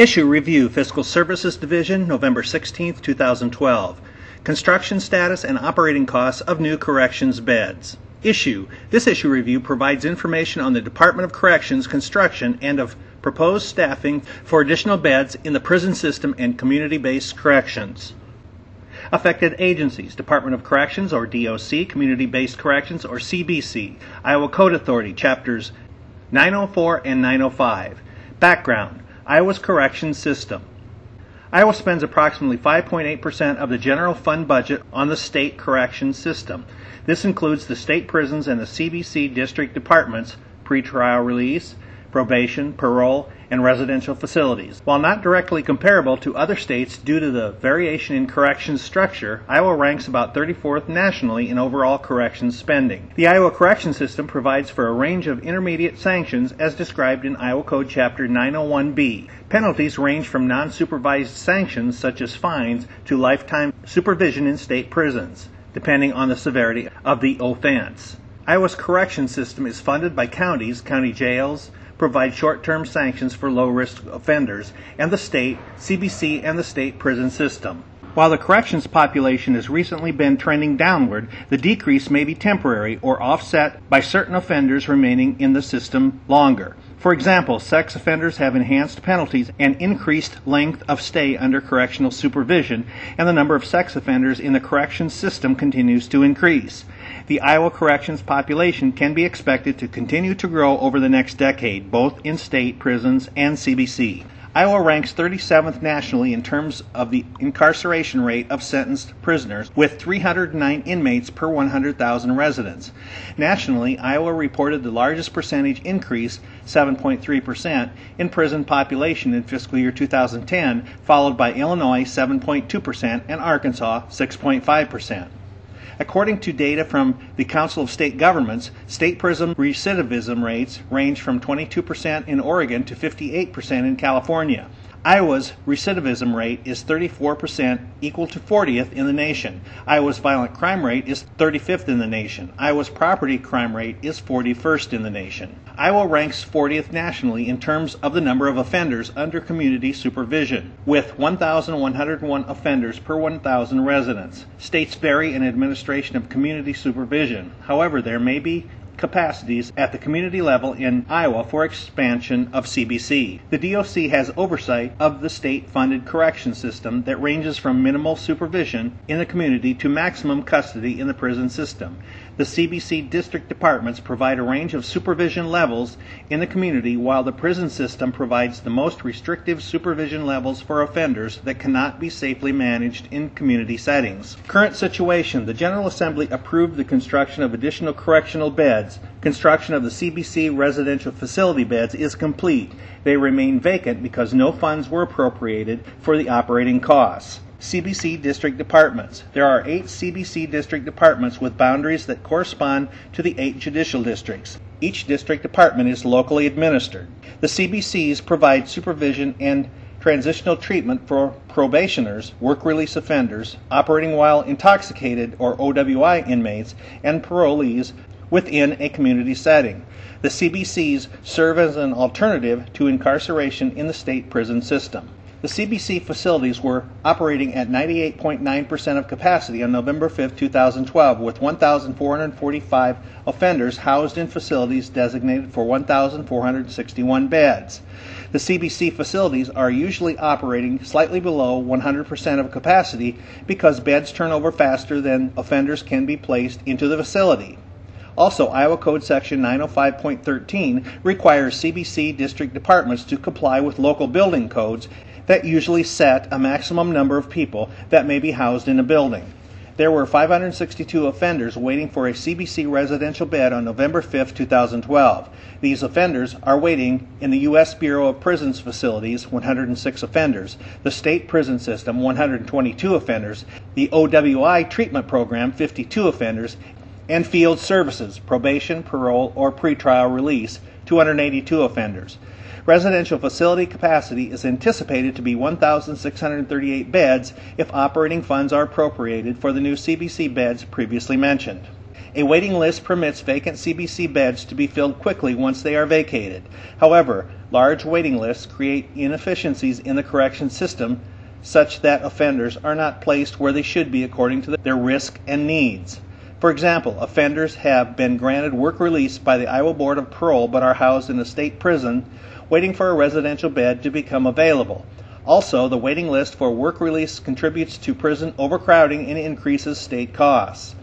Issue Review Fiscal Services Division, November 16, 2012. Construction status and operating costs of new corrections beds. Issue This issue review provides information on the Department of Corrections construction and of proposed staffing for additional beds in the prison system and community based corrections. Affected agencies Department of Corrections or DOC, Community Based Corrections or CBC, Iowa Code Authority, Chapters 904 and 905. Background Iowa's correction system. Iowa spends approximately 5.8% of the general fund budget on the state correction system. This includes the state prisons and the CBC district departments, pretrial release, probation, parole, and residential facilities. While not directly comparable to other states due to the variation in corrections structure, Iowa ranks about 34th nationally in overall corrections spending. The Iowa correction system provides for a range of intermediate sanctions as described in Iowa Code Chapter 901B. Penalties range from non supervised sanctions such as fines to lifetime supervision in state prisons, depending on the severity of the offense. Iowa's correction system is funded by counties, county jails, provide short term sanctions for low risk offenders, and the state, CBC, and the state prison system. While the corrections population has recently been trending downward, the decrease may be temporary or offset by certain offenders remaining in the system longer. For example, sex offenders have enhanced penalties and increased length of stay under correctional supervision, and the number of sex offenders in the corrections system continues to increase. The Iowa corrections population can be expected to continue to grow over the next decade, both in state prisons and CBC. Iowa ranks 37th nationally in terms of the incarceration rate of sentenced prisoners, with 309 inmates per 100,000 residents. Nationally, Iowa reported the largest percentage increase, 7.3%, in prison population in fiscal year 2010, followed by Illinois 7.2% and Arkansas 6.5%. According to data from the Council of State Governments, state prison recidivism rates range from 22% in Oregon to 58% in California. Iowa's recidivism rate is 34%, equal to 40th in the nation. Iowa's violent crime rate is 35th in the nation. Iowa's property crime rate is 41st in the nation. Iowa ranks 40th nationally in terms of the number of offenders under community supervision, with 1,101 offenders per 1,000 residents. States vary in administration of community supervision. However, there may be capacities at the community level in Iowa for expansion of CBC. The DOC has oversight of the state funded correction system that ranges from minimal supervision in the community to maximum custody in the prison system. The CBC district departments provide a range of supervision levels in the community, while the prison system provides the most restrictive supervision levels for offenders that cannot be safely managed in community settings. Current situation The General Assembly approved the construction of additional correctional beds. Construction of the CBC residential facility beds is complete. They remain vacant because no funds were appropriated for the operating costs. CBC district departments. There are eight CBC district departments with boundaries that correspond to the eight judicial districts. Each district department is locally administered. The CBCs provide supervision and transitional treatment for probationers, work release offenders, operating while intoxicated or OWI inmates, and parolees within a community setting. The CBCs serve as an alternative to incarceration in the state prison system. The CBC facilities were operating at 98.9% of capacity on November 5, 2012, with 1,445 offenders housed in facilities designated for 1,461 beds. The CBC facilities are usually operating slightly below 100% of capacity because beds turn over faster than offenders can be placed into the facility. Also, Iowa Code Section 905.13 requires CBC district departments to comply with local building codes that usually set a maximum number of people that may be housed in a building. There were 562 offenders waiting for a CBC residential bed on November 5, 2012. These offenders are waiting in the U.S. Bureau of Prisons facilities, 106 offenders, the state prison system, 122 offenders, the OWI treatment program, 52 offenders, and field services, probation, parole, or pretrial release, 282 offenders. Residential facility capacity is anticipated to be 1,638 beds if operating funds are appropriated for the new CBC beds previously mentioned. A waiting list permits vacant CBC beds to be filled quickly once they are vacated. However, large waiting lists create inefficiencies in the correction system such that offenders are not placed where they should be according to their risk and needs. For example, offenders have been granted work release by the Iowa Board of Parole but are housed in a state prison waiting for a residential bed to become available. Also, the waiting list for work release contributes to prison overcrowding and increases state costs.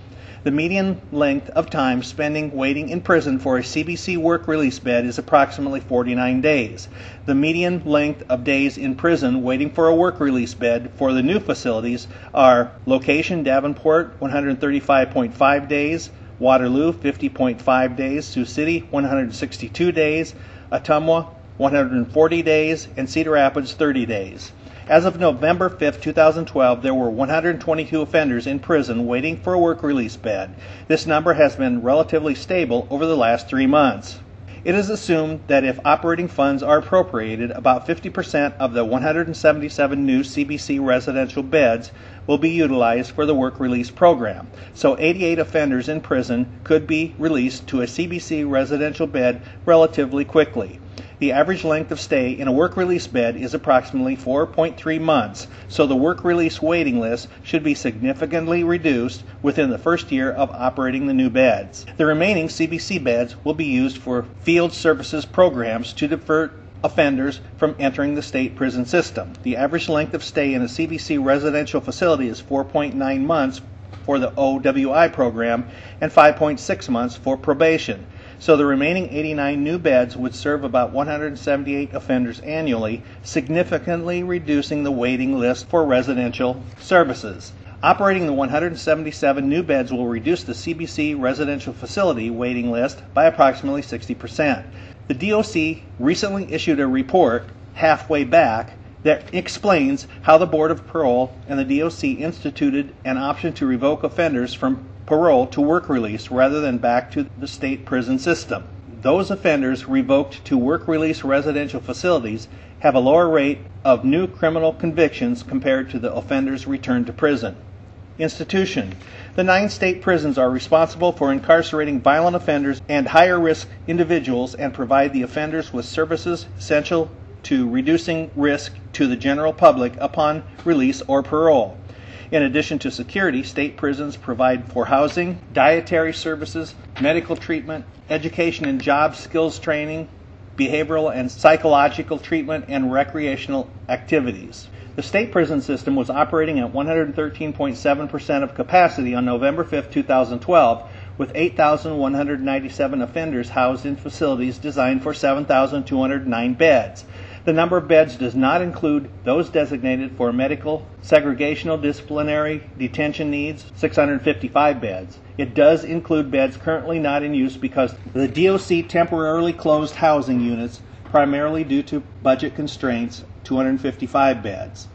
The median length of time spending waiting in prison for a CBC work release bed is approximately 49 days. The median length of days in prison waiting for a work release bed for the new facilities are location Davenport 135.5 days, Waterloo 50.5 days, Sioux City 162 days, Ottumwa 140 days, and Cedar Rapids 30 days. As of November 5, 2012, there were 122 offenders in prison waiting for a work release bed. This number has been relatively stable over the last three months. It is assumed that if operating funds are appropriated, about 50% of the 177 new CBC residential beds will be utilized for the work release program. So 88 offenders in prison could be released to a CBC residential bed relatively quickly. The average length of stay in a work release bed is approximately 4.3 months, so the work release waiting list should be significantly reduced within the first year of operating the new beds. The remaining CBC beds will be used for field services programs to divert offenders from entering the state prison system. The average length of stay in a CBC residential facility is 4.9 months for the OWI program and 5.6 months for probation. So the remaining 89 new beds would serve about 178 offenders annually, significantly reducing the waiting list for residential services. Operating the 177 new beds will reduce the CBC residential facility waiting list by approximately 60%. The DOC recently issued a report, halfway back, that explains how the Board of Parole and the DOC instituted an option to revoke offenders from parole to work release rather than back to the state prison system. Those offenders revoked to work release residential facilities have a lower rate of new criminal convictions compared to the offenders returned to prison. Institution. The nine state prisons are responsible for incarcerating violent offenders and higher risk individuals and provide the offenders with services essential to reducing risk to the general public upon release or parole. In addition to security, state prisons provide for housing, dietary services, medical treatment, education and job skills training, behavioral and psychological treatment, and recreational activities. The state prison system was operating at 113.7% of capacity on November 5, 2012, with 8,197 offenders housed in facilities designed for 7,209 beds. The number of beds does not include those designated for medical, segregational, disciplinary, detention needs, 655 beds. It does include beds currently not in use because the DOC temporarily closed housing units, primarily due to budget constraints, 255 beds.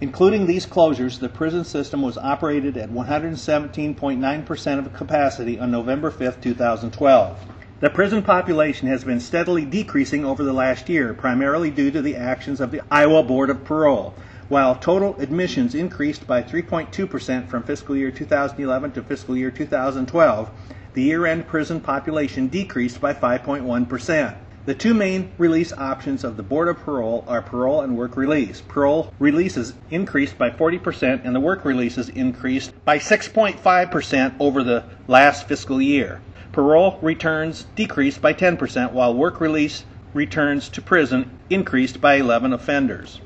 Including these closures, the prison system was operated at 117.9% of capacity on November 5, 2012. The prison population has been steadily decreasing over the last year, primarily due to the actions of the Iowa Board of Parole. While total admissions increased by 3.2% from fiscal year 2011 to fiscal year 2012, the year end prison population decreased by 5.1%. The two main release options of the Board of Parole are parole and work release. Parole releases increased by 40% and the work releases increased by 6.5% over the last fiscal year. Parole returns decreased by 10%, while work release returns to prison increased by 11 offenders.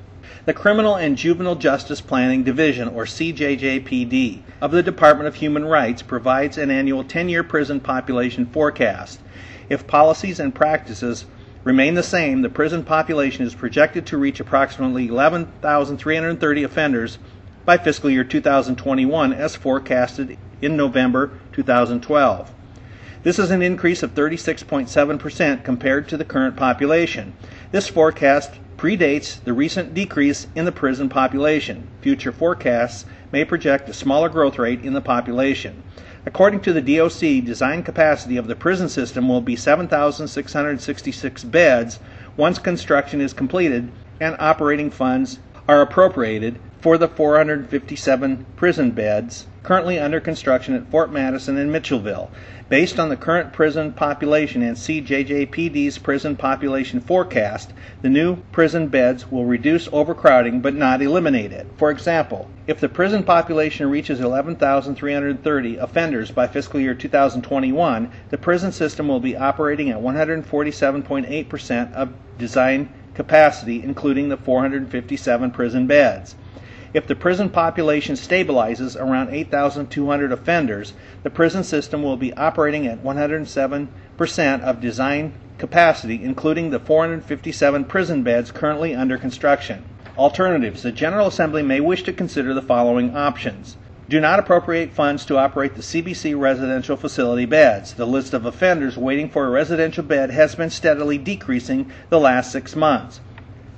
The Criminal and Juvenile Justice Planning Division, or CJJPD, of the Department of Human Rights provides an annual 10 year prison population forecast. If policies and practices remain the same, the prison population is projected to reach approximately 11,330 offenders by fiscal year 2021 as forecasted in November 2012. This is an increase of 36.7% compared to the current population. This forecast predates the recent decrease in the prison population. Future forecasts may project a smaller growth rate in the population. According to the DOC, design capacity of the prison system will be 7,666 beds once construction is completed and operating funds are appropriated for the 457 prison beds currently under construction at Fort Madison and Mitchellville. Based on the current prison population and CJJPD's prison population forecast, the new prison beds will reduce overcrowding but not eliminate it. For example, if the prison population reaches 11,330 offenders by fiscal year 2021, the prison system will be operating at 147.8% of design capacity, including the 457 prison beds. If the prison population stabilizes around 8,200 offenders, the prison system will be operating at 107% of design capacity, including the 457 prison beds currently under construction. Alternatives The General Assembly may wish to consider the following options. Do not appropriate funds to operate the CBC residential facility beds. The list of offenders waiting for a residential bed has been steadily decreasing the last six months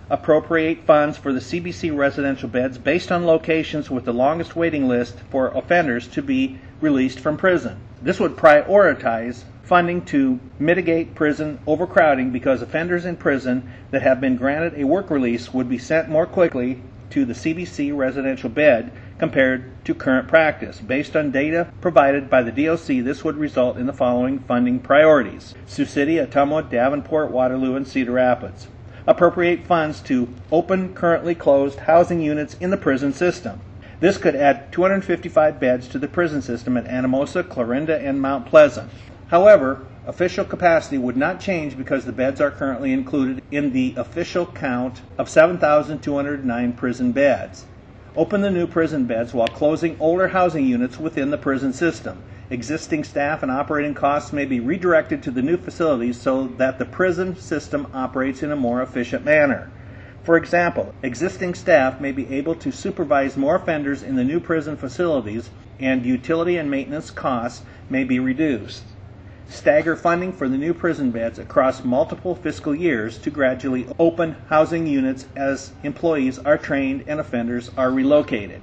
appropriate funds for the CBC residential beds based on locations with the longest waiting list for offenders to be released from prison. This would prioritize funding to mitigate prison overcrowding because offenders in prison that have been granted a work release would be sent more quickly to the CBC residential bed compared to current practice. Based on data provided by the DOC, this would result in the following funding priorities Sioux City, Ottumwa, Davenport, Waterloo, and Cedar Rapids appropriate funds to open currently closed housing units in the prison system. This could add 255 beds to the prison system at Anamosa, Clarinda, and Mount Pleasant. However, official capacity would not change because the beds are currently included in the official count of 7,209 prison beds. Open the new prison beds while closing older housing units within the prison system. Existing staff and operating costs may be redirected to the new facilities so that the prison system operates in a more efficient manner. For example, existing staff may be able to supervise more offenders in the new prison facilities and utility and maintenance costs may be reduced. Stagger funding for the new prison beds across multiple fiscal years to gradually open housing units as employees are trained and offenders are relocated.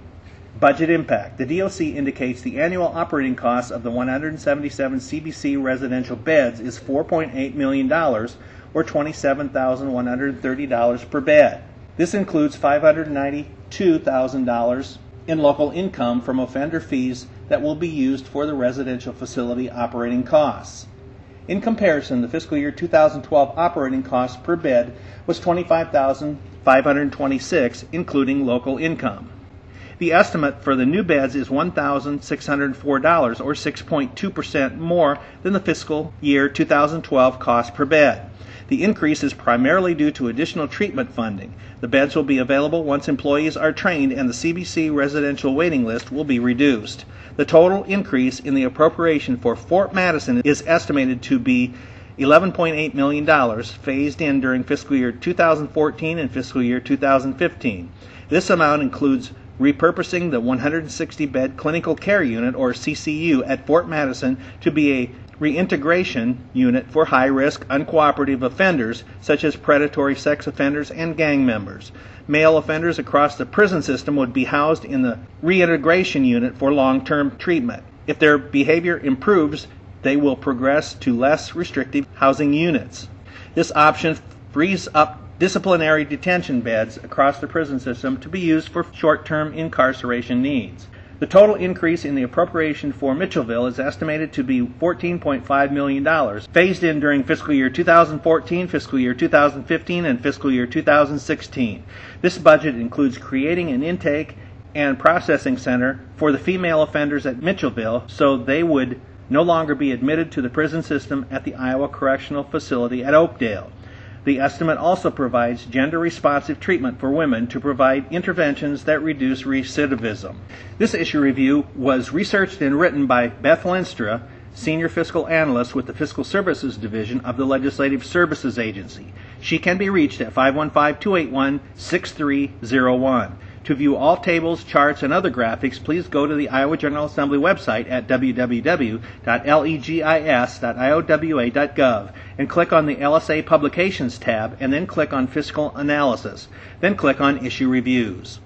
Budget impact. The DOC indicates the annual operating cost of the 177 CBC residential beds is $4.8 million or $27,130 per bed. This includes $592,000 in local income from offender fees that will be used for the residential facility operating costs. In comparison, the fiscal year 2012 operating cost per bed was 25,526 including local income. The estimate for the new beds is $1,604 or 6.2% more than the fiscal year 2012 cost per bed. The increase is primarily due to additional treatment funding. The beds will be available once employees are trained and the CBC residential waiting list will be reduced. The total increase in the appropriation for Fort Madison is estimated to be $11.8 million phased in during fiscal year 2014 and fiscal year 2015. This amount includes repurposing the 160 bed clinical care unit or CCU at Fort Madison to be a reintegration unit for high risk uncooperative offenders such as predatory sex offenders and gang members. Male offenders across the prison system would be housed in the reintegration unit for long term treatment. If their behavior improves, they will progress to less restrictive housing units. This option frees up disciplinary detention beds across the prison system to be used for short term incarceration needs. The total increase in the appropriation for Mitchellville is estimated to be $14.5 million, phased in during fiscal year 2014, fiscal year 2015, and fiscal year 2016. This budget includes creating an intake and processing center for the female offenders at Mitchellville so they would no longer be admitted to the prison system at the Iowa Correctional Facility at Oakdale. The estimate also provides gender responsive treatment for women to provide interventions that reduce recidivism. This issue review was researched and written by Beth Lenstra, Senior Fiscal Analyst with the Fiscal Services Division of the Legislative Services Agency. She can be reached at 515 281 6301. To view all tables, charts, and other graphics, please go to the Iowa General Assembly website at www.legis.iowa.gov and click on the LSA Publications tab and then click on Fiscal Analysis. Then click on Issue Reviews.